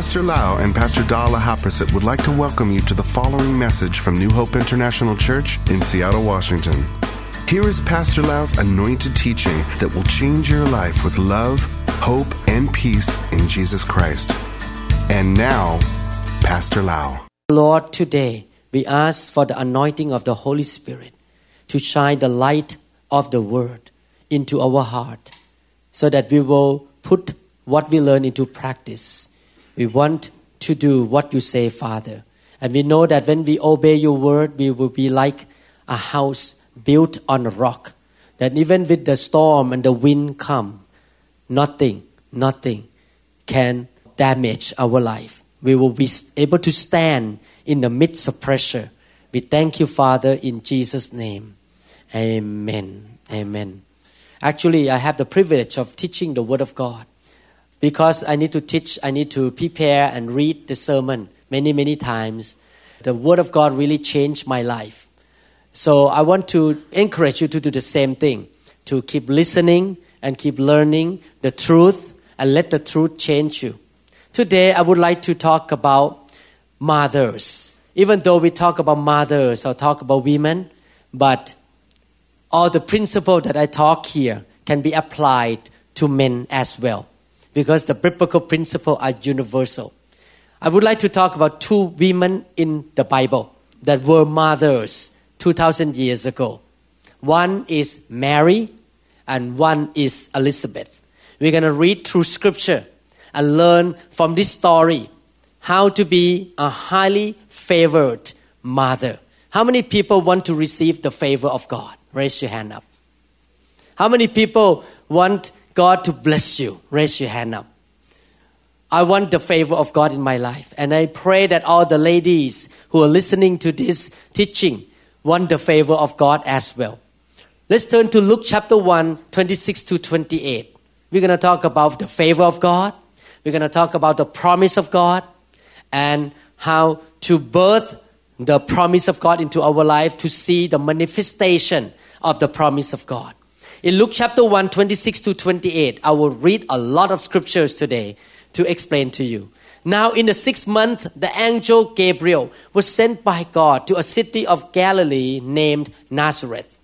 Pastor Lau and Pastor Dala Haprasit would like to welcome you to the following message from New Hope International Church in Seattle, Washington. Here is Pastor Lau's anointed teaching that will change your life with love, hope, and peace in Jesus Christ. And now, Pastor Lau. Lord, today we ask for the anointing of the Holy Spirit to shine the light of the Word into our heart so that we will put what we learn into practice. We want to do what you say, Father. And we know that when we obey your word, we will be like a house built on a rock. That even with the storm and the wind come, nothing, nothing can damage our life. We will be able to stand in the midst of pressure. We thank you, Father, in Jesus' name. Amen. Amen. Actually, I have the privilege of teaching the Word of God because I need to teach, I need to prepare and read the sermon many, many times. The Word of God really changed my life. So I want to encourage you to do the same thing, to keep listening and keep learning the truth and let the truth change you. Today, I would like to talk about mothers. Even though we talk about mothers or talk about women, but all the principles that I talk here can be applied to men as well because the biblical principles are universal. I would like to talk about two women in the Bible that were mothers 2,000 years ago. One is Mary and one is Elizabeth. We're going to read through scripture and learn from this story how to be a highly favored mother. How many people want to receive the favor of God? Raise your hand up. How many people want God to bless you? Raise your hand up. I want the favor of God in my life. And I pray that all the ladies who are listening to this teaching want the favor of God as well. Let's turn to Luke chapter 1, 26 to 28. We're going to talk about the favor of God. We're going to talk about the promise of God and how to birth the promise of God into our life to see the manifestation of the promise of God. In Luke chapter 1, 26 to 28, I will read a lot of scriptures today to explain to you. Now, in the sixth month, the angel Gabriel was sent by God to a city of Galilee named Nazareth,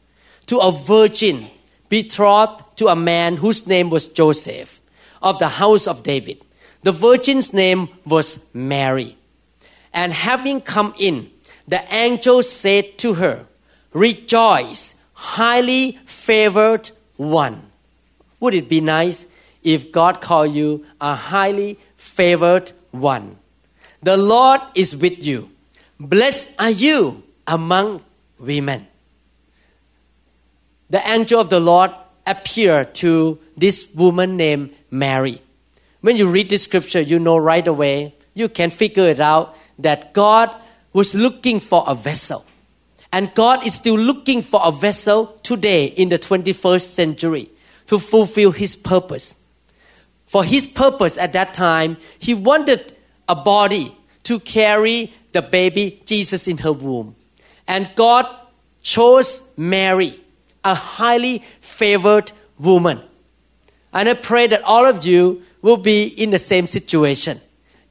to a virgin betrothed to a man whose name was Joseph, of the house of David. The virgin's name was Mary. And having come in, the angel said to her, Rejoice, highly favored one. Would it be nice if God called you a highly favored one? The Lord is with you. Blessed are you among women. The angel of the Lord appeared to this woman named Mary. When you read this scripture, you know right away, you can figure it out that God was looking for a vessel and God is still looking for a vessel today in the 21st century to fulfill His purpose. For His purpose at that time, He wanted a body to carry the baby Jesus in her womb. And God chose Mary, a highly favored woman. And I pray that all of you will be in the same situation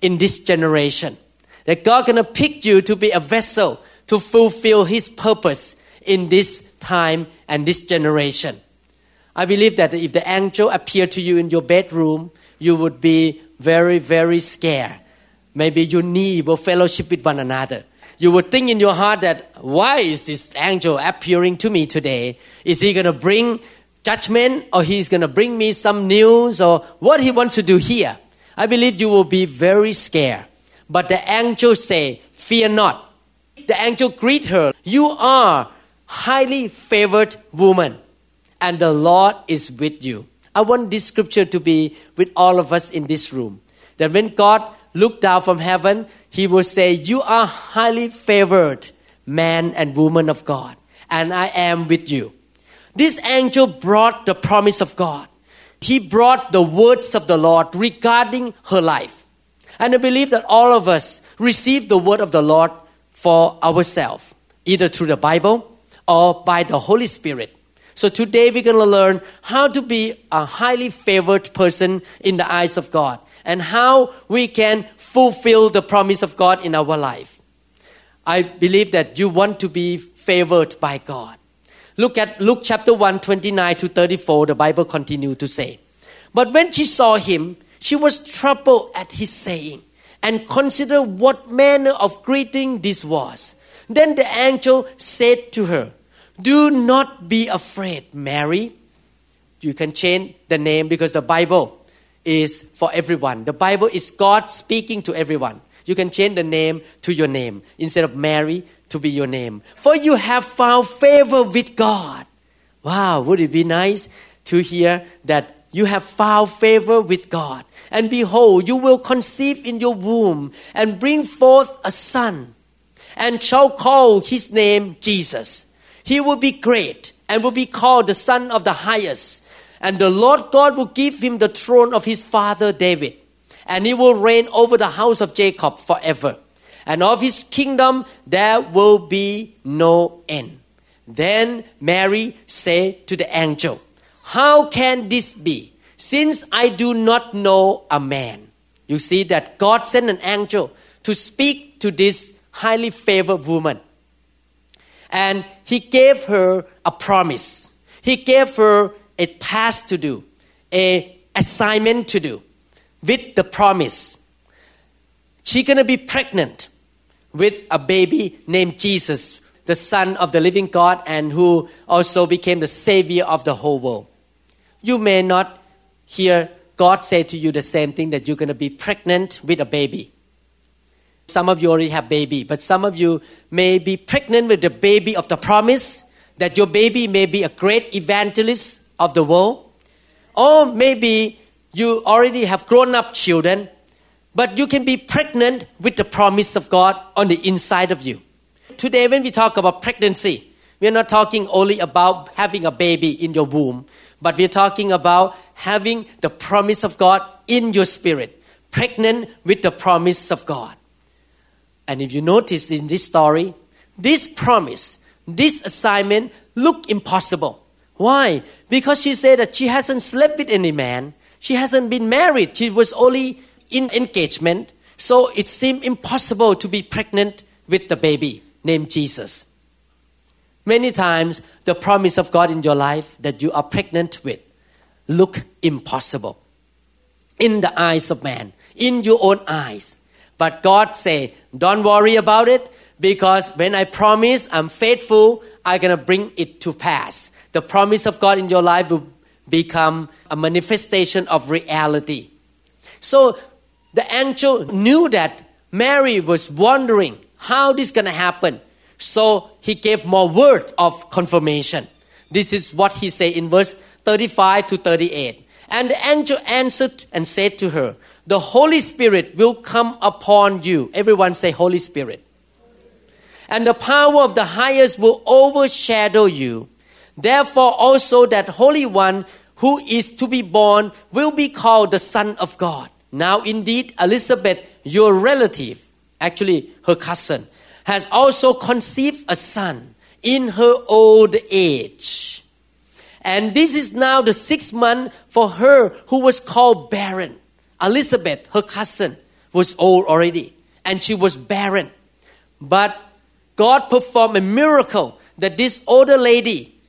in this generation. That God gonna pick you to be a vessel to fulfill His purpose in this time and this generation. I believe that if the angel appeared to you in your bedroom, you would be very, very scared. Maybe you need will fellowship with one another. You would think in your heart that, why is this angel appearing to me today? Is he going to bring judgment or he's going to bring me some news or what he wants to do here? I believe you will be very scared. But the angel say, fear not the angel greet her, You are highly favored woman, and the Lord is with you. I want this scripture to be with all of us in this room. That when God looked down from heaven, He will say, You are highly favored man and woman of God, and I am with you. This angel brought the promise of God. He brought the words of the Lord regarding her life. And I believe that all of us receive the word of the Lord for ourselves, either through the Bible or by the Holy Spirit. So today we're going to learn how to be a highly favored person in the eyes of God. and how we can fulfill the promise of God in our life. I believe that you want to be favored by God. Look at Luke chapter 1, 29 to 34. The Bible continues to say, But when she saw him, she was troubled at his saying and considered what manner of greeting this was. Then the angel said to her, Do not be afraid, Mary. You can change the name because the Bible is for everyone. The Bible is God speaking to everyone. You can change the name to your name instead of Mary to be your name. For you have found favor with God. Wow, would it be nice to hear that you have found favor with God? And behold, you will conceive in your womb and bring forth a son, and shall call his name Jesus. He will be great and will be called the Son of the Highest. And the Lord God will give him the throne of his father David, and he will reign over the house of Jacob forever and of his kingdom there will be no end. Then Mary said to the angel, How can this be, since I do not know a man? You see that God sent an angel to speak to this highly favored woman. And he gave her a promise. He gave her a task to do, a assignment to do with the promise. She's gonna be pregnant with a baby named Jesus, the Son of the living God, and who also became the Savior of the whole world. You may not hear God said to you the same thing that you're going to be pregnant with a baby. Some of you already have baby, but some of you may be pregnant with the baby of the promise that your baby may be a great evangelist of the world. Or maybe you already have grown up children but you can be pregnant with the promise of God on the inside of you. Today, when we talk about pregnancy, we're not talking only about having a baby in your womb, but we're talking about having the promise of God in your spirit, pregnant with the promise of God. And if you notice in this story, this promise, this assignment looked impossible. Why? Because she said that she hasn't slept with any man. She hasn't been married. She was only in engagement, so it seemed impossible to be pregnant with the baby named Jesus. Many times, the promise of God in your life that you are pregnant with look impossible in the eyes of man, in your own eyes. But God say, don't worry about it because when I promise I'm faithful, I'm going to bring it to pass. The promise of God in your life will become a manifestation of reality. So the angel knew that Mary was wondering how this going to happen. So he gave more word of confirmation. This is what he said in verse 35 to 38. And the angel answered and said to her, The Holy Spirit will come upon you. Everyone say, Holy Spirit. And the power of the highest will overshadow you. Therefore, also that Holy One who is to be born will be called the Son of God. Now, indeed, Elizabeth, your relative, actually her cousin, has also conceived a son in her old age. And this is now the sixth month for her who was called barren. Elizabeth, her cousin, was old already and she was barren. But God performed a miracle that this older lady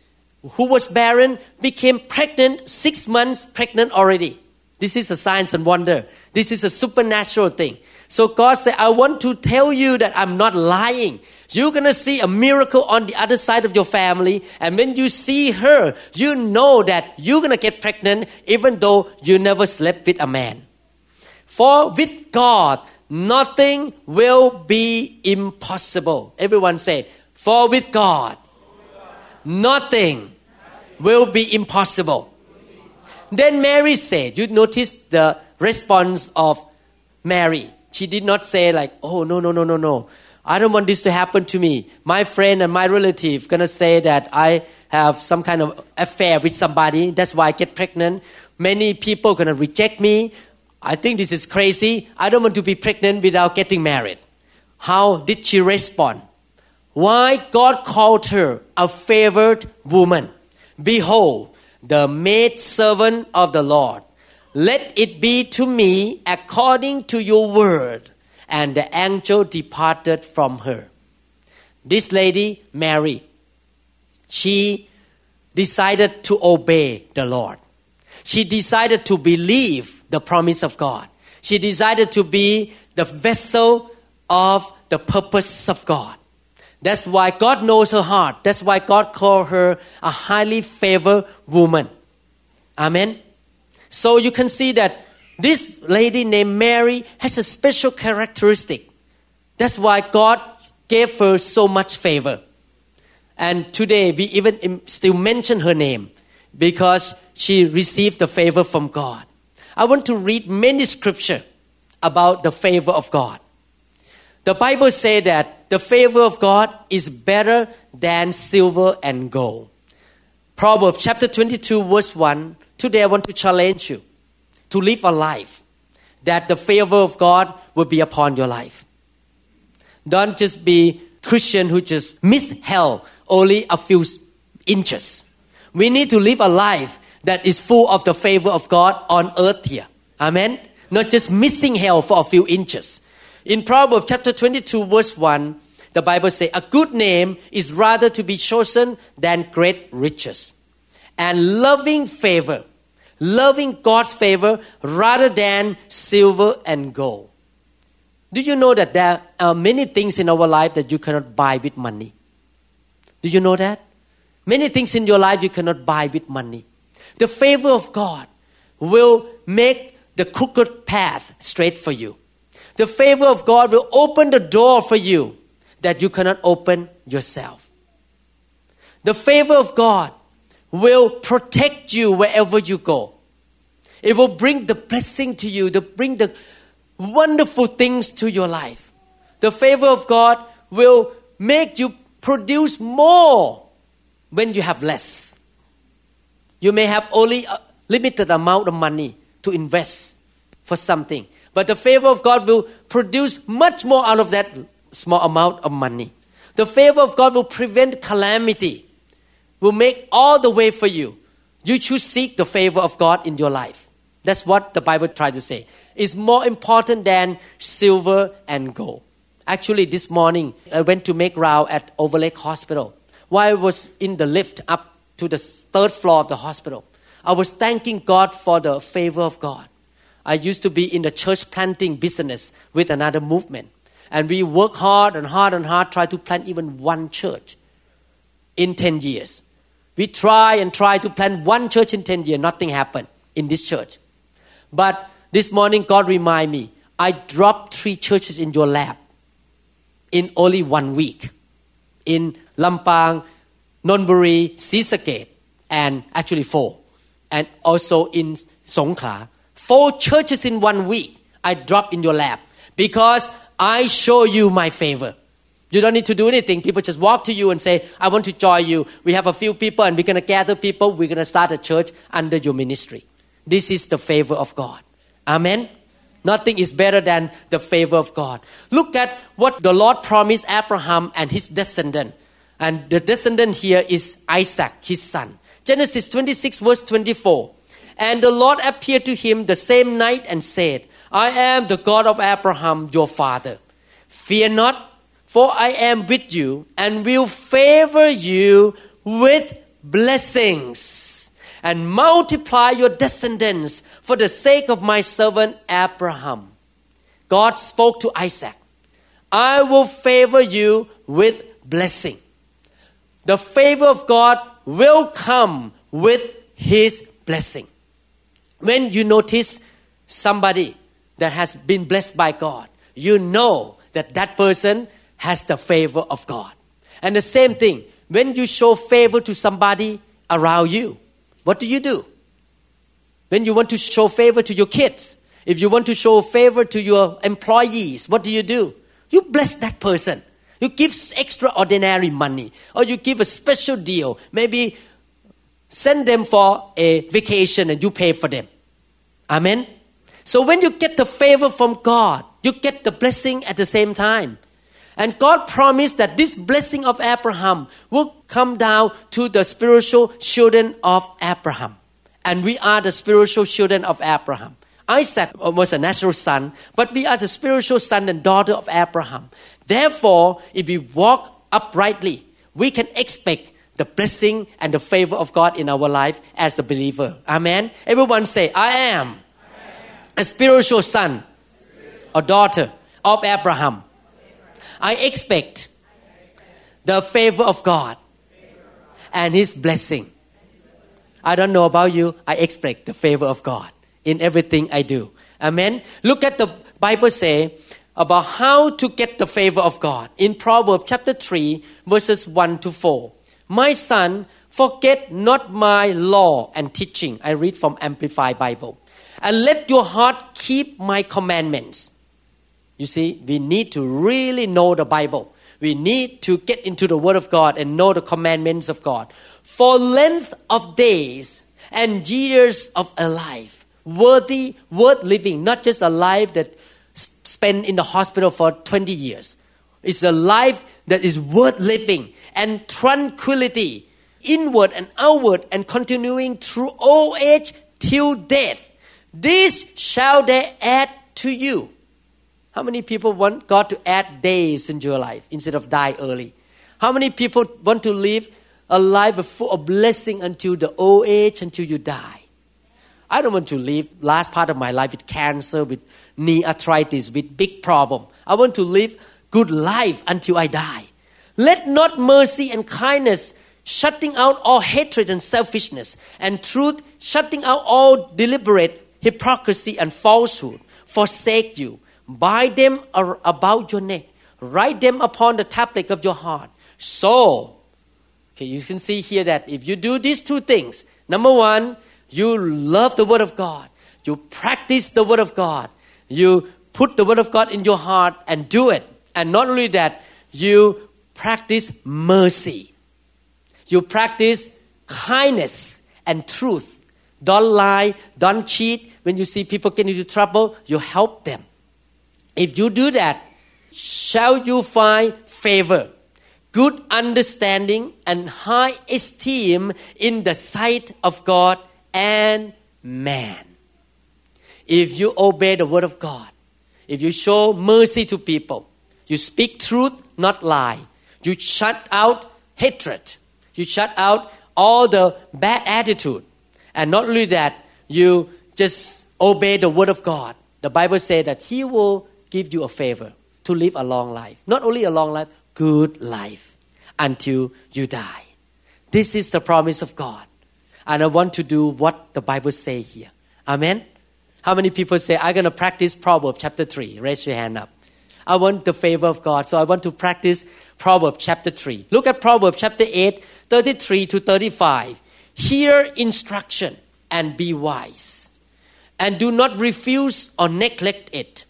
who was barren became pregnant, six months pregnant already. This is a science and wonder. This is a supernatural thing. So God said, I want to tell you that I'm not lying. You're going to see a miracle on the other side of your family. And when you see her, you know that you're going to get pregnant even though you never slept with a man. For with God, nothing will be impossible. Everyone say, For with God, nothing will be impossible. Then Mary said, you notice the response of Mary. She did not say like, oh, no, no, no, no, no. I don't want this to happen to me. My friend and my relative gonna say that I have some kind of affair with somebody. That's why I get pregnant. Many people gonna reject me. I think this is crazy. I don't want to be pregnant without getting married. How did she respond? Why God called her a favored woman? Behold, the maid servant of the Lord. Let it be to me according to your word. And the angel departed from her. This lady, Mary, she decided to obey the Lord. She decided to believe the promise of God. She decided to be the vessel of the purpose of God. That's why God knows her heart. That's why God called her a highly favored woman. Amen. So you can see that this lady named Mary has a special characteristic. That's why God gave her so much favor. And today we even still mention her name because she received the favor from God. I want to read many scripture about the favor of God. The Bible says that the favor of God is better than silver and gold. Proverbs chapter 22 verse 1. Today I want to challenge you to live a life that the favor of God will be upon your life. Don't just be Christian who just miss hell only a few inches. We need to live a life that is full of the favor of God on earth here. Amen. Not just missing hell for a few inches. In Proverbs chapter 22 verse 1, the Bible says, a good name is rather to be chosen than great riches. And loving favor loving God's favor rather than silver and gold. Do you know that there are many things in our life that you cannot buy with money? Do you know that? Many things in your life you cannot buy with money. The favor of God will make the crooked path straight for you. The favor of God will open the door for you that you cannot open yourself. The favor of God will protect you wherever you go. It will bring the blessing to you, to bring the wonderful things to your life. The favor of God will make you produce more when you have less. You may have only a limited amount of money to invest for something, but the favor of God will produce much more out of that small amount of money. The favor of God will prevent calamity will make all the way for you. You should seek the favor of God in your life. That's what the Bible tries to say. It's more important than silver and gold. Actually, this morning I went to make round at Overlake Hospital. While I was in the lift up to the third floor of the hospital, I was thanking God for the favor of God. I used to be in the church planting business with another movement. And we work hard and hard and hard, try to plant even one church in 10 years. We try and try to plant one church in 10 years. Nothing happened in this church. But this morning, God remind me, I dropped three churches in your lap in only one week. In Lampang, Nonthaburi, Sisaket, and actually four. And also in Songkhla. Four churches in one week I dropped in your lap because I show you my favor. You don't need to do anything. People just walk to you and say, I want to join you. We have a few people and we're going to gather people. We're going to start a church under your ministry. This is the favor of God. Amen. Nothing is better than the favor of God. Look at what the Lord promised Abraham and his descendant. And the descendant here is Isaac, his son. Genesis 26, verse 24. And the Lord appeared to him the same night and said, I am the God of Abraham, your father. Fear not, for I am with you and will favor you with blessings and multiply your descendants for the sake of my servant Abraham. God spoke to Isaac, I will favor you with blessing. The favor of God will come with his blessing. When you notice somebody that has been blessed by God, you know that that person has the favor of God. And the same thing, when you show favor to somebody around you, what do you do? When you want to show favor to your kids, if you want to show favor to your employees, what do you do? You bless that person. You give extraordinary money, or you give a special deal. Maybe send them for a vacation and you pay for them. Amen. So when you get the favor from God, you get the blessing at the same time. And God promised that this blessing of Abraham will come down to the spiritual children of Abraham. and we are the spiritual children of Abraham. Isaac was a natural son, but we are the spiritual son and daughter of Abraham. Therefore, if we walk uprightly, we can expect the blessing and the favor of God in our life as a believer. Amen. Everyone say, I am a spiritual son or daughter of Abraham. I expect the favor of God and His blessing. I don't know about you. I expect the favor of God in everything I do. Amen. Look at the Bible say about how to get the favor of God in Proverbs chapter 3 verses 1 to 4. My son, forget not my law and teaching. I read from Amplified Bible. And let your heart keep my commandments. You see, we need to really know the Bible. We need to get into the Word of God and know the commandments of God. For length of days and years of a life, worthy, worth living, not just a life that spent in the hospital for 20 years. It's a life that is worth living and tranquility, inward and outward, and continuing through old age till death. This shall they add to you. How many people want God to add days in your life instead of die early? How many people want to live a life full of blessing until the old age, until you die? I don't want to live last part of my life with cancer, with knee arthritis, with big problem. I want to live good life until I die. Let not mercy and kindness shutting out all hatred and selfishness and truth shutting out all deliberate hypocrisy and falsehood forsake you. Bind them about your neck. Write them upon the tablet of your heart. So, okay, you can see here that if you do these two things, number one, you love the Word of God, you practice the Word of God, you put the Word of God in your heart and do it. And not only that, you practice mercy. You practice kindness and truth. Don't lie, don't cheat. When you see people get into trouble, you help them. If you do that, shall you find favor, good understanding, and high esteem in the sight of God and man. If you obey the word of God, if you show mercy to people, you speak truth, not lie, you shut out hatred, you shut out all the bad attitude, and not only that, you just obey the word of God. The Bible says that He will give you a favor to live a long life. Not only a long life, good life until you die. This is the promise of God. And I want to do what the Bible say here. Amen. How many people say, I'm going to practice Proverbs chapter 3? Raise your hand up. I want the favor of God, so I want to practice Proverbs chapter 3. Look at Proverbs chapter 8, 33 to 35. Hear instruction and be wise, and do not refuse or neglect it.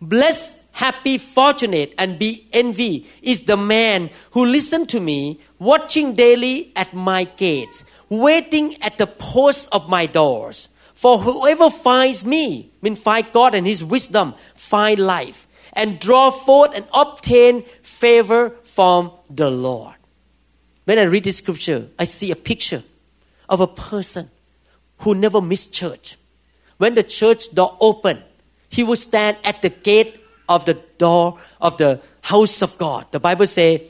Blessed, happy, fortunate, and be envy is the man who listen to me, watching daily at my gates waiting at the posts of my doors. For whoever finds me, mean find God and His wisdom, find life, and draw forth and obtain favor from the Lord. When I read this scripture, I see a picture of a person who never missed church. When the church door opened, he would stand at the gate of the door of the house of God. The Bible says,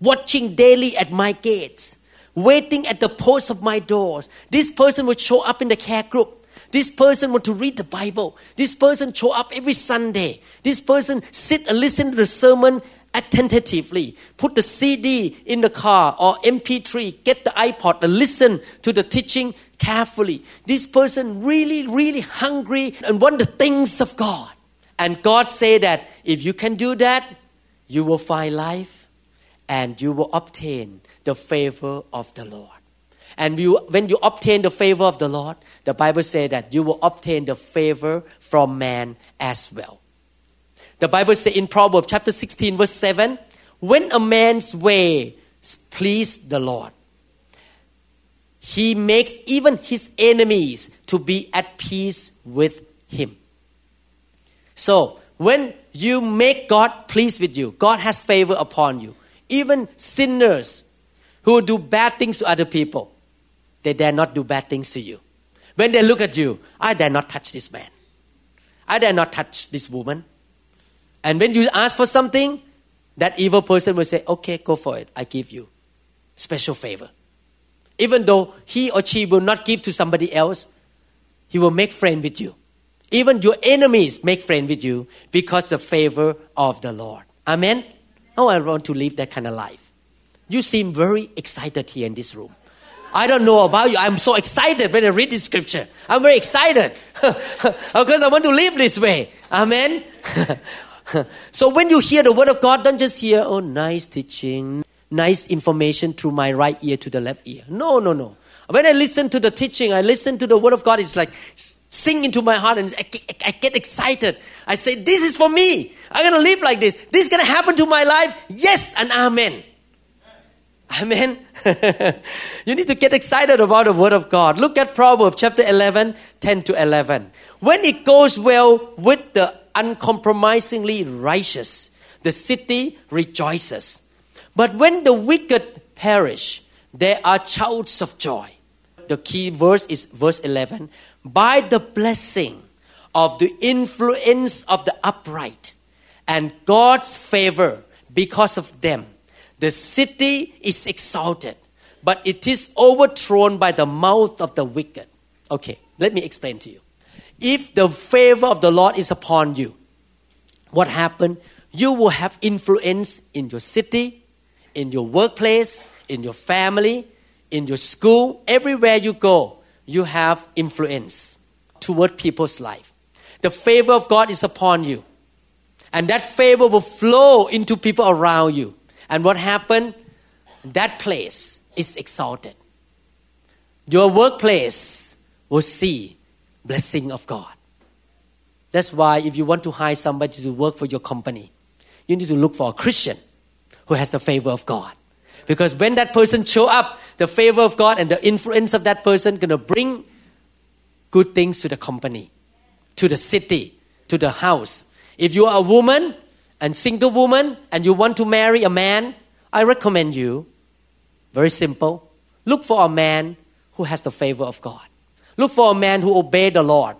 watching daily at my gates waiting at the post of my doors. This person would show up in the care group. This person want to read the Bible. This person show up every Sunday. This person sit and listen to the sermon attentively. Put the CD in the car or MP3. Get the iPod and listen to the teaching carefully. This person really, really hungry and want the things of God. And God say that if you can do that, you will find life and you will obtain the favor of the Lord. And you, when you obtain the favor of the Lord, the Bible says that you will obtain the favor from man as well. The Bible says in Proverbs chapter 16, verse 7 when a man's way please the Lord, he makes even his enemies to be at peace with him. So, when you make God pleased with you, God has favor upon you. Even sinners who do bad things to other people. they dare not do bad things to you. When they look at you, I dare not touch this man. I dare not touch this woman. And when you ask for something, that evil person will say, Okay, go for it. I give you special favor. Even though he or she will not give to somebody else, he will make friend with you. Even your enemies make friend with you because the favor of the Lord. Amen. Oh, I want to live that kind of life. You seem very excited here in this room. I don't know about you. I'm so excited when I read this scripture. I'm very excited because I want to live this way. Amen. so when you hear the word of God, don't just hear, oh, nice teaching, nice information through my right ear to the left ear. No, no, no. When I listen to the teaching, I listen to the word of God, it's like sing into my heart and I, I get excited. I say, this is for me. I'm going to live like this. This is going to happen to my life. Yes and amen. Amen. you need to get excited about the word of God. Look at Proverbs chapter 11, 10 to 11. When it goes well with the uncompromisingly righteous, the city rejoices. But when the wicked perish, there are shouts of joy. The key verse is verse 11. By the blessing of the influence of the upright and God's favor because of them, the city is exalted, but it is overthrown by the mouth of the wicked. Okay, let me explain to you. If the favor of the Lord is upon you, what happened? You will have influence in your city, in your workplace, in your family, in your school, everywhere you go, you have influence toward people's life. The favor of God is upon you. And that favor will flow into people around you. And what happened? That place is exalted. Your workplace will see blessing of God. That's why if you want to hire somebody to work for your company, you need to look for a Christian who has the favor of God. Because when that person show up, the favor of God and the influence of that person gonna bring good things to the company, to the city, to the house. If you are a woman and single woman and you want to marry a man, I recommend you, very simple, look for a man who has the favor of God. Look for a man who obey the Lord,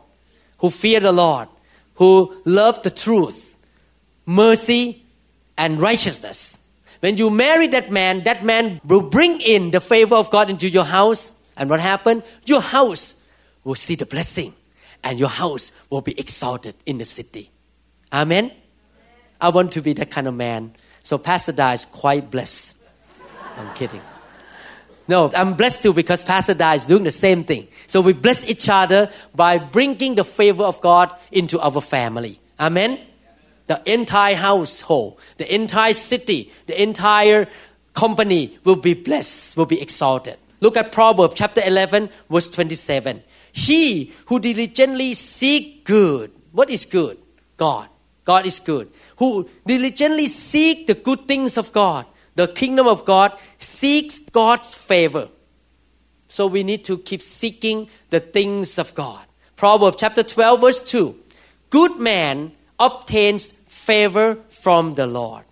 who fear the Lord, who love the truth, mercy, and righteousness. When you marry that man, that man will bring in the favor of God into your house. And what happened? Your house will see the blessing and your house will be exalted in the city. Amen? I want to be that kind of man. So Pastor Da is quite blessed. I'm kidding. No, I'm blessed too because Pastor Da is doing the same thing. So we bless each other by bringing the favor of God into our family. Amen? the entire household, the entire city, the entire company will be blessed, will be exalted. Look at Proverbs chapter 11, verse 27. He who diligently seek good, what is good? God. God is good. Who diligently seek the good things of God, the kingdom of God, seeks God's favor. So we need to keep seeking the things of God. Proverbs chapter 12, verse 2. Good man obtains favor from the Lord.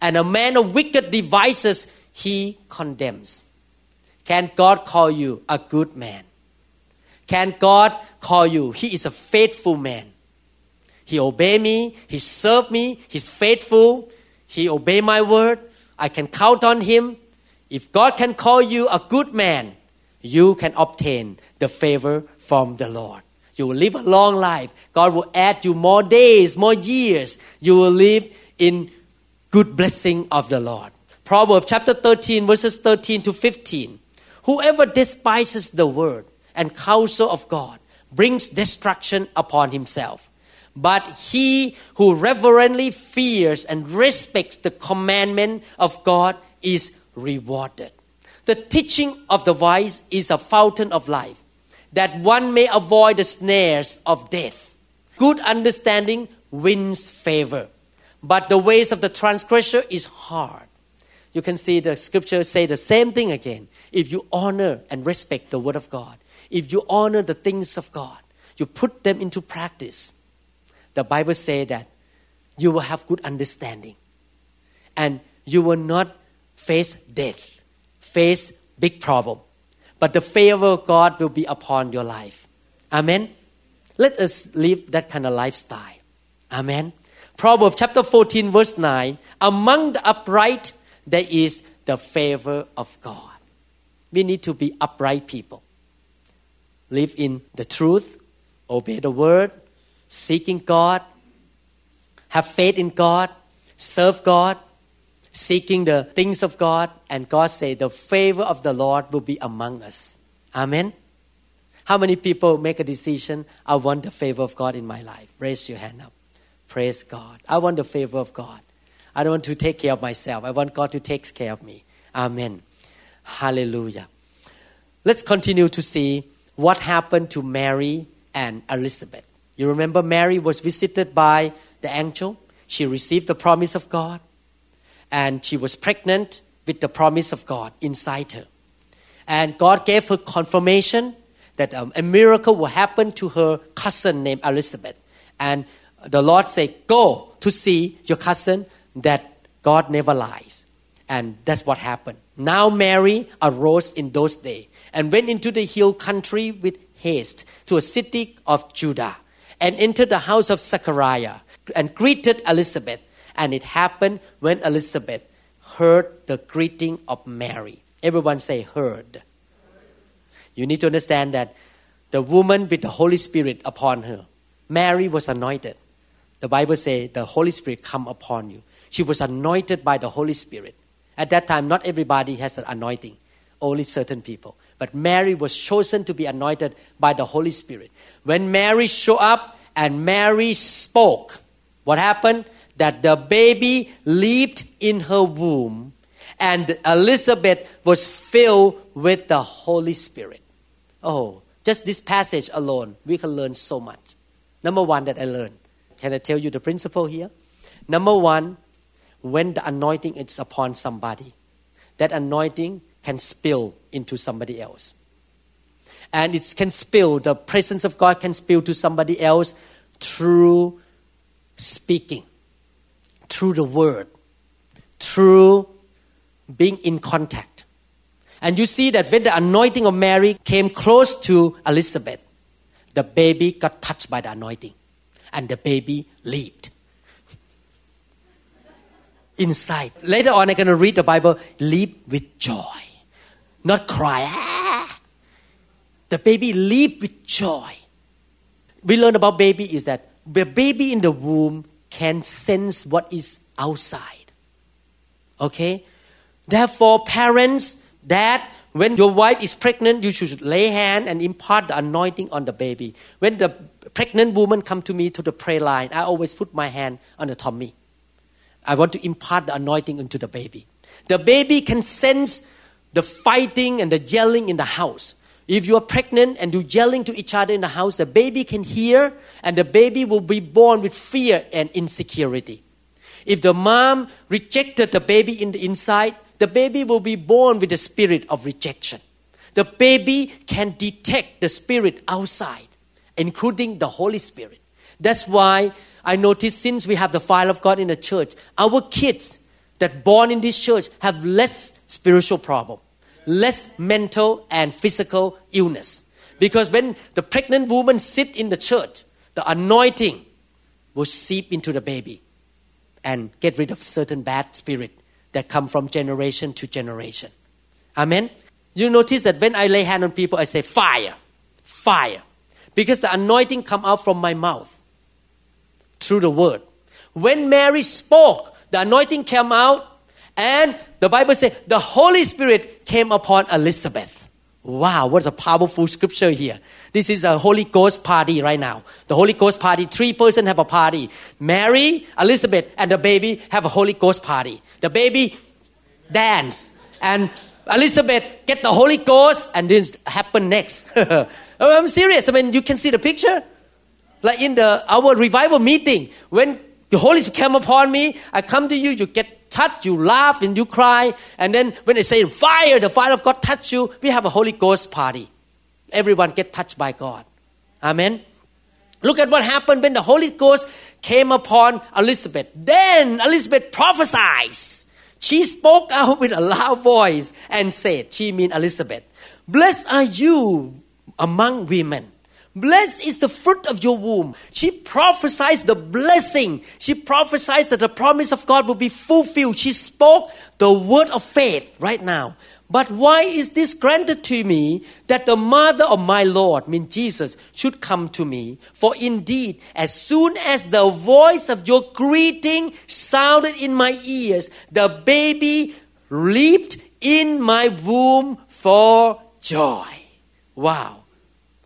And a man of wicked devices he condemns. Can God call you a good man? Can God call you? He is a faithful man. He obey me, he serve me, he's faithful, he obey my word. I can count on him. If God can call you a good man, you can obtain the favor from the Lord. You will live a long life. God will add you more days, more years. You will live in good blessing of the Lord. Proverbs chapter 13, verses 13 to 15. Whoever despises the word and counsel of God brings destruction upon himself. But he who reverently fears and respects the commandment of God is rewarded. The teaching of the wise is a fountain of life that one may avoid the snares of death. Good understanding wins favor, but the ways of the transgressor is hard. You can see the scripture say the same thing again. If you honor and respect the word of God, if you honor the things of God, you put them into practice. The Bible say that you will have good understanding and you will not face death, face big problem but the favor of God will be upon your life. Amen. Let us live that kind of lifestyle. Amen. Proverbs chapter 14, verse 9 Among the upright, there is the favor of God. We need to be upright people. Live in the truth, obey the word, seeking God, have faith in God, serve God, seeking the things of God, and God say the favor of the Lord will be among us. Amen. How many people make a decision? I want the favor of God in my life. Raise your hand up. Praise God. I want the favor of God. I don't want to take care of myself. I want God to take care of me. Amen. Hallelujah. Let's continue to see what happened to Mary and Elizabeth. You remember Mary was visited by the angel. She received the promise of God and she was pregnant with the promise of God inside her. And God gave her confirmation that um, a miracle will happen to her cousin named Elizabeth. And the Lord said, Go to see your cousin that God never lies. And that's what happened. Now Mary arose in those days and went into the hill country with haste to a city of Judah and entered the house of Zechariah and greeted Elizabeth. And it happened when Elizabeth heard the greeting of Mary. Everyone say, heard. You need to understand that the woman with the Holy Spirit upon her, Mary was anointed. The Bible says the Holy Spirit come upon you. She was anointed by the Holy Spirit. At that time, not everybody has an anointing, only certain people. But Mary was chosen to be anointed by the Holy Spirit. When Mary showed up and Mary spoke, what happened? That the baby leaped in her womb and Elizabeth was filled with the Holy Spirit. Oh, just this passage alone, we can learn so much. Number one that I learned can I tell you the principle here? Number one, when the anointing is upon somebody, that anointing can spill into somebody else. And it can spill, the presence of God can spill to somebody else through speaking, through the word, through being in contact. And you see that when the anointing of Mary came close to Elizabeth, the baby got touched by the anointing and the baby leaped inside. Later on, I'm going to read the Bible, leap with joy, not cry. Ah! The baby leap with joy. We learn about baby is that the baby in the womb can sense what is outside. Okay? Therefore, parents, dad, when your wife is pregnant, you should lay hand and impart the anointing on the baby. When the pregnant woman come to me to the prayer line, I always put my hand on the tummy. I want to impart the anointing into the baby. The baby can sense the fighting and the yelling in the house. If you are pregnant and you're yelling to each other in the house, the baby can hear and the baby will be born with fear and insecurity. If the mom rejected the baby in the inside, the baby will be born with the spirit of rejection. The baby can detect the spirit outside including the Holy Spirit. That's why I notice since we have the fire of God in the church, our kids that born in this church have less spiritual problem, less mental and physical illness. Because when the pregnant woman sit in the church, the anointing will seep into the baby and get rid of certain bad spirit that come from generation to generation. Amen. You notice that when I lay hand on people, I say fire, fire because the anointing come out from my mouth through the word. When Mary spoke, the anointing came out, and the Bible says the Holy Spirit came upon Elizabeth. Wow, what a powerful scripture here. This is a Holy Ghost party right now. The Holy Ghost party, three person have a party. Mary, Elizabeth, and the baby have a Holy Ghost party. The baby dance, and Elizabeth get the Holy Ghost, and this happen next. Oh, I'm serious. I mean, you can see the picture. Like in the our revival meeting, when the Holy Spirit came upon me, I come to you, you get touched, you laugh and you cry. And then when they say fire, the fire of God touch you, we have a Holy Ghost party. Everyone get touched by God. Amen. Look at what happened when the Holy Ghost came upon Elizabeth. Then Elizabeth prophesied. She spoke out with a loud voice and said, she mean Elizabeth, Blessed are you among women. Blessed is the fruit of your womb. She prophesied the blessing. She prophesied that the promise of God will be fulfilled. She spoke the word of faith right now. But why is this granted to me that the mother of my Lord, mean Jesus, should come to me? For indeed, as soon as the voice of your greeting sounded in my ears, the baby leaped in my womb for joy. Wow.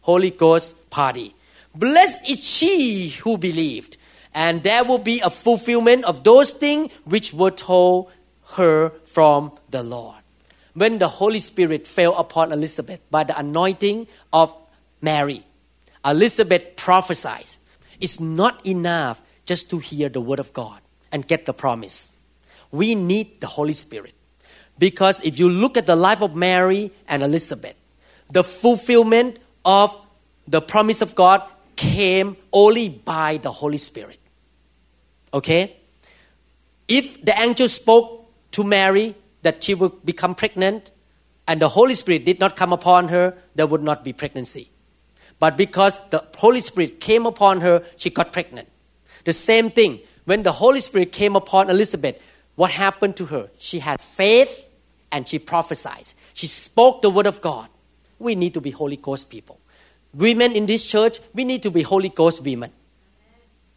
Holy Ghost party. Blessed is she who believed, and there will be a fulfillment of those things which were told her from the Lord. When the Holy Spirit fell upon Elizabeth by the anointing of Mary, Elizabeth prophesied. It's not enough just to hear the word of God and get the promise. We need the Holy Spirit. Because if you look at the life of Mary and Elizabeth, the fulfillment of the promise of God came only by the Holy Spirit. Okay? If the angel spoke to Mary that she would become pregnant and the Holy Spirit did not come upon her, there would not be pregnancy. But because the Holy Spirit came upon her, she got pregnant. The same thing, when the Holy Spirit came upon Elizabeth, what happened to her? She had faith and she prophesied. She spoke the word of God. We need to be Holy Ghost people. Women in this church, we need to be Holy Ghost women.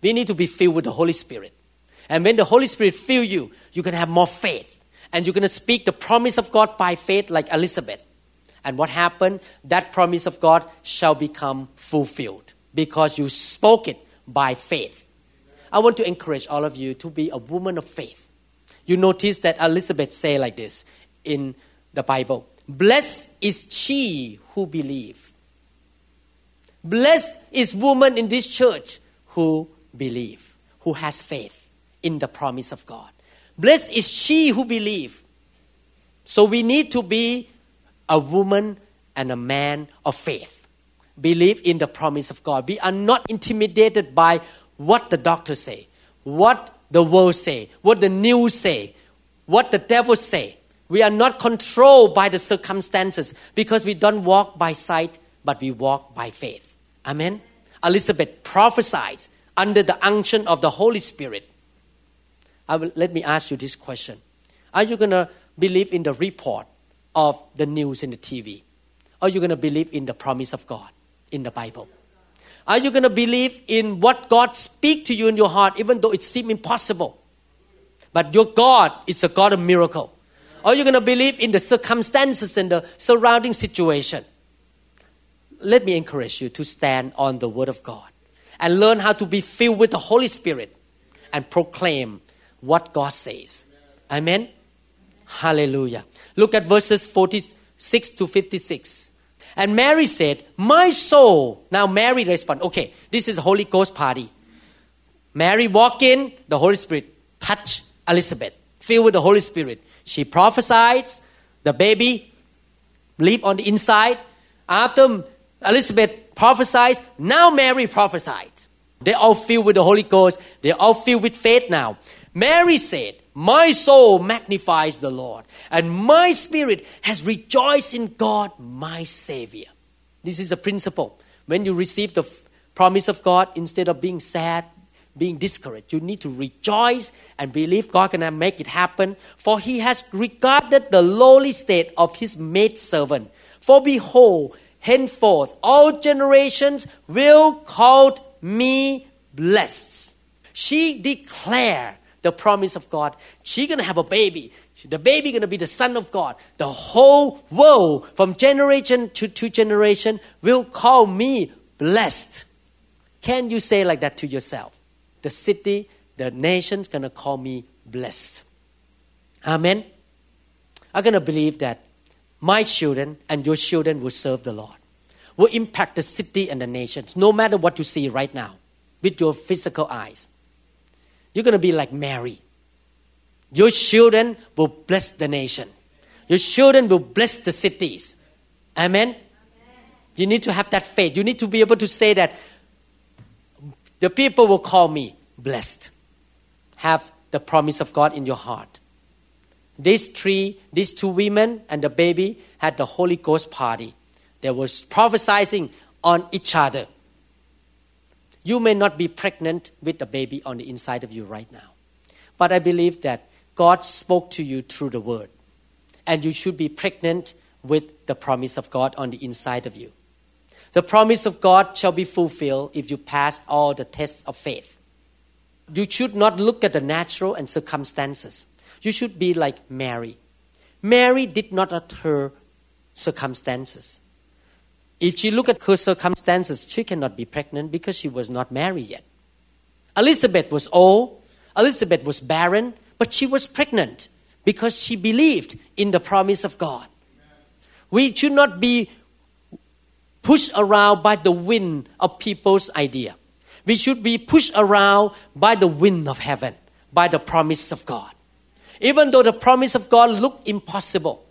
We need to be filled with the Holy Spirit. And when the Holy Spirit fill you, you can have more faith. And you're going to speak the promise of God by faith like Elizabeth. And what happened? That promise of God shall become fulfilled because you spoke it by faith. I want to encourage all of you to be a woman of faith. You notice that Elizabeth say like this in the Bible. Blessed is she who believed. Blessed is woman in this church who believe, who has faith in the promise of God. Blessed is she who believe. So we need to be a woman and a man of faith. Believe in the promise of God. We are not intimidated by what the doctors say, what the world say, what the news say, what the devil say. We are not controlled by the circumstances because we don't walk by sight, but we walk by faith. Amen. Elizabeth prophesied under the unction of the Holy Spirit. I will, let me ask you this question Are you going to believe in the report of the news in the TV? Or are you going to believe in the promise of God in the Bible? Are you going to believe in what God speak to you in your heart, even though it seems impossible? But your God is a God of miracle. Or you're going to believe in the circumstances and the surrounding situation. Let me encourage you to stand on the Word of God and learn how to be filled with the Holy Spirit and proclaim what God says. Amen. Hallelujah. Look at verses 46 to 56. And Mary said, My soul. Now Mary responded, okay, this is Holy Ghost party. Mary walk in, the Holy Spirit touch Elizabeth, filled with the Holy Spirit. She prophesied, the baby leap on the inside. After Elizabeth prophesied, now Mary prophesied. They all filled with the Holy Ghost. They all filled with faith now. Mary said, My soul magnifies the Lord, and my spirit has rejoiced in God, my Savior. This is a principle. When you receive the promise of God, instead of being sad, being discouraged, you need to rejoice and believe God can make it happen. For he has regarded the lowly state of his maid servant. For behold, henceforth all generations will call me blessed. She declared the promise of God. She's going to have a baby. The baby to be the son of God. The whole world from generation to, to generation will call me blessed. Can you say like that to yourself? The city, the nation's going to call me blessed. Amen. I'm going to believe that my children and your children will serve the Lord, will impact the city and the nations, no matter what you see right now with your physical eyes. You're going to be like Mary. Your children will bless the nation. Your children will bless the cities. Amen? Amen? You need to have that faith. You need to be able to say that the people will call me blessed. Have the promise of God in your heart. these three, these two women and the baby had the Holy Ghost party. They were prophesying on each other. You may not be pregnant with the baby on the inside of you right now. But I believe that God spoke to you through the word. And you should be pregnant with the promise of God on the inside of you. The promise of God shall be fulfilled if you pass all the tests of faith. You should not look at the natural and circumstances. You should be like Mary. Mary did not at her circumstances. If she look at her circumstances, she cannot be pregnant because she was not married yet. Elizabeth was old. Elizabeth was barren, but she was pregnant because she believed in the promise of God. We should not be pushed around by the wind of people's idea. We should be pushed around by the wind of heaven, by the promise of God. Even though the promise of God looked impossible,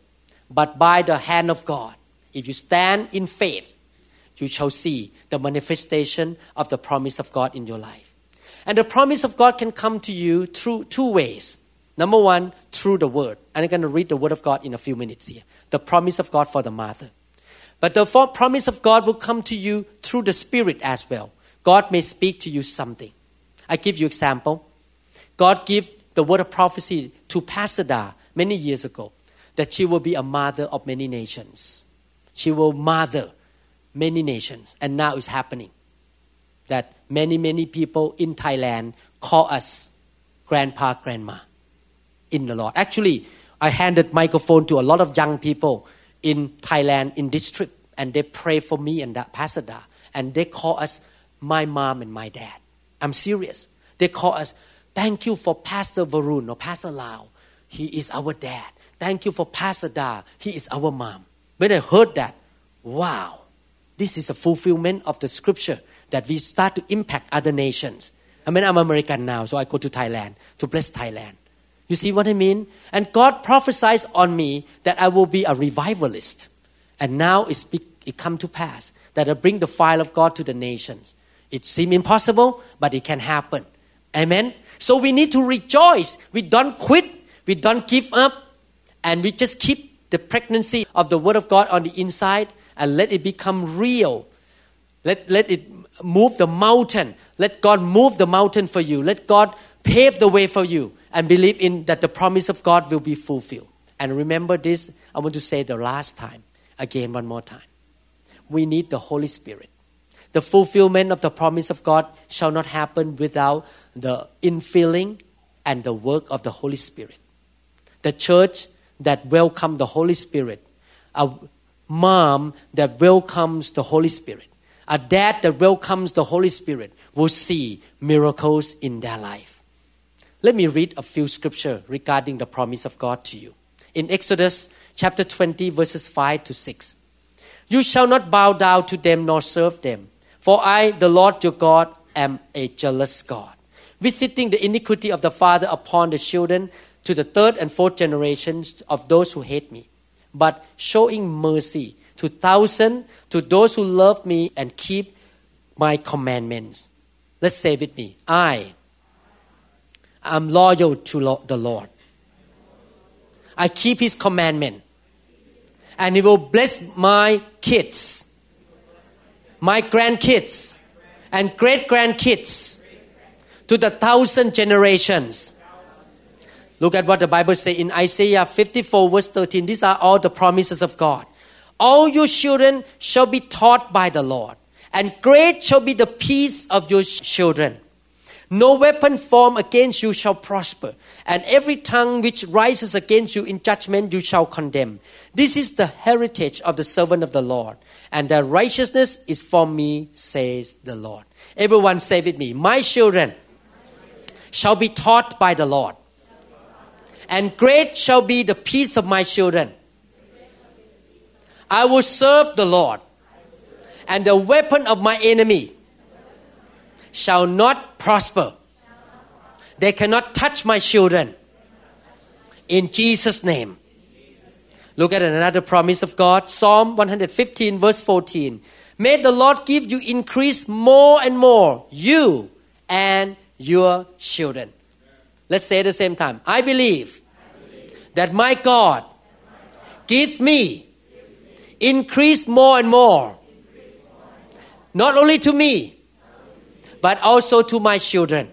but by the hand of God, if you stand in faith, you shall see the manifestation of the promise of God in your life. And the promise of God can come to you through two ways. Number one, through the word. And I'm going to read the word of God in a few minutes here. The promise of God for the mother. But the promise of God will come to you through the Spirit as well. God may speak to you something. I give you example. God gave the word of prophecy to Pastor Da many years ago that she will be a mother of many nations. She will mother many nations. And now it's happening. That many, many people in Thailand call us grandpa, grandma in the Lord. Actually, I handed microphone to a lot of young people in Thailand in this trip, and they pray for me and that Pastor Da, and they call us my mom and my dad. I'm serious. They call us, thank you for Pastor Varun or Pastor Lau. He is our dad. Thank you for Pastor Da. He is our mom. When I heard that, wow, this is a fulfillment of the scripture that we start to impact other nations. I mean, I'm American now, so I go to Thailand to bless Thailand. You see what I mean? And God prophesies on me that I will be a revivalist. And now it's it come to pass that I bring the fire of God to the nations. It seems impossible, but it can happen. Amen. So we need to rejoice. We don't quit. We don't give up. And we just keep the pregnancy of the Word of God on the inside and let it become real. Let, let it move the mountain. Let God move the mountain for you. Let God pave the way for you and believe in that the promise of God will be fulfilled. And remember this, I want to say the last time, again, one more time. We need the Holy Spirit. The fulfillment of the promise of God shall not happen without the infilling and the work of the Holy Spirit. The church that welcomes the Holy Spirit, a mom that welcomes the Holy Spirit, a dad that welcomes the Holy Spirit will see miracles in their life. Let me read a few scripture regarding the promise of God to you. In Exodus chapter 20 verses 5 to 6. You shall not bow down to them nor serve them, for I, the Lord your God, am a jealous God, visiting the iniquity of the father upon the children to the third and fourth generations of those who hate me, but showing mercy to thousands to those who love me and keep my commandments. Let's say with me, I, I'm loyal to the Lord. I keep His commandment. And He will bless my kids, my grandkids, and great grandkids to the thousand generations. Look at what the Bible says in Isaiah 54, verse 13. These are all the promises of God. All your children shall be taught by the Lord, and great shall be the peace of your children. No weapon formed against you shall prosper, and every tongue which rises against you in judgment you shall condemn. This is the heritage of the servant of the Lord, and their righteousness is from me, says the Lord. Everyone say with me, My children shall be taught by the Lord, and great shall be the peace of my children. I will serve the Lord, and the weapon of my enemy shall not prosper. They cannot touch my children. In Jesus' name. Look at another promise of God Psalm 115, verse 14. May the Lord give you increase more and more, you and your children. Let's say at the same time I believe that my God gives me increase more and more. Not only to me, but also to my children.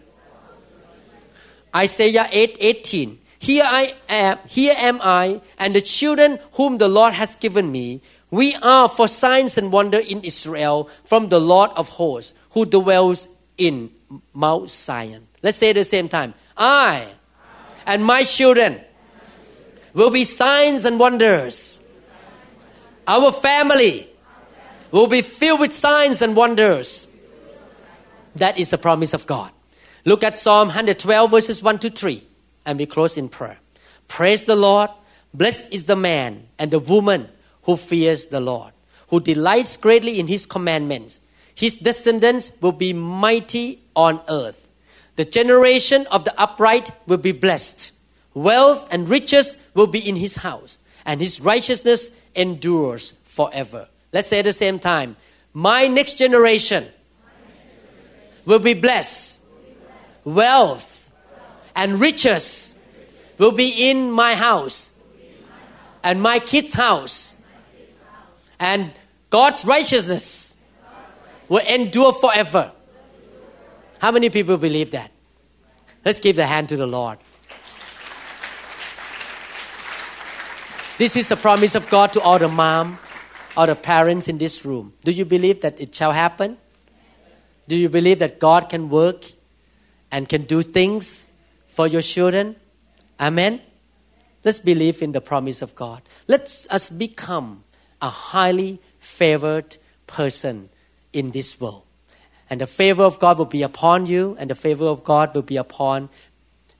Isaiah 8 18. Here I am, here am I, and the children whom the Lord has given me. We are for signs and wonder in Israel from the Lord of hosts, who dwells in Mount Zion. Let's say at the same time. I and my children will be signs and wonders. Our family will be filled with signs and wonders. That is the promise of God. Look at Psalm 112, verses 1 to 3, and we close in prayer. Praise the Lord. Blessed is the man and the woman who fears the Lord, who delights greatly in his commandments. His descendants will be mighty on earth. The generation of the upright will be blessed. Wealth and riches will be in his house, and his righteousness endures forever. Let's say at the same time, my next generation will be blessed. Wealth and riches will be in my house and my kids' house. And God's righteousness will endure forever. How many people believe that? Let's give the hand to the Lord. This is the promise of God to all the mom, all the parents in this room. Do you believe that it shall happen? Do you believe that God can work and can do things for your children? Amen. Let's believe in the promise of God. Let us become a highly favored person in this world. And the favor of God will be upon you, and the favor of God will be upon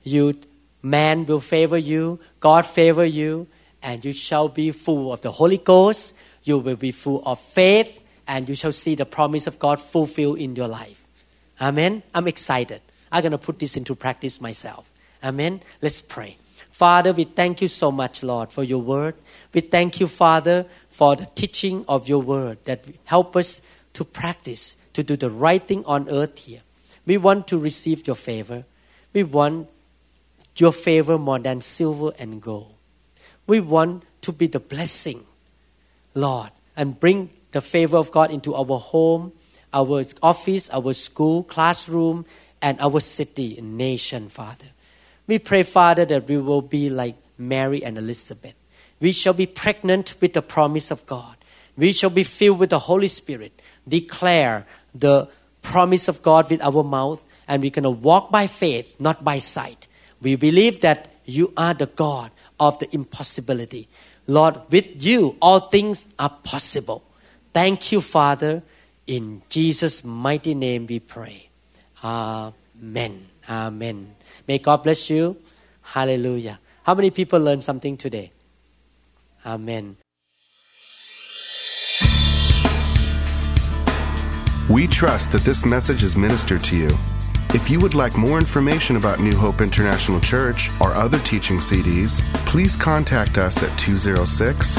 you. Man will favor you, God favor you, and you shall be full of the Holy Ghost. You will be full of faith, and you shall see the promise of God fulfilled in your life. Amen. I'm excited. I'm going to put this into practice myself. Amen. Let's pray. Father, we thank you so much, Lord, for your word. We thank you, Father, for the teaching of your word that help us to practice, to do the right thing on earth here. We want to receive your favor. We want your favor more than silver and gold. We want to be the blessing, Lord, and bring the favor of God into our home, our office, our school, classroom, and our city and nation, Father. We pray, Father, that we will be like Mary and Elizabeth. We shall be pregnant with the promise of God. We shall be filled with the Holy Spirit, declare the promise of God with our mouth, and we're going to walk by faith, not by sight. We believe that you are the God of the impossibility. Lord, with you, all things are possible. Thank you, Father. In Jesus' mighty name we pray. Amen. Amen. May God bless you. Hallelujah. How many people learned something today? Amen. We trust that this message is ministered to you. If you would like more information about New Hope International Church or other teaching CDs, please contact us at 206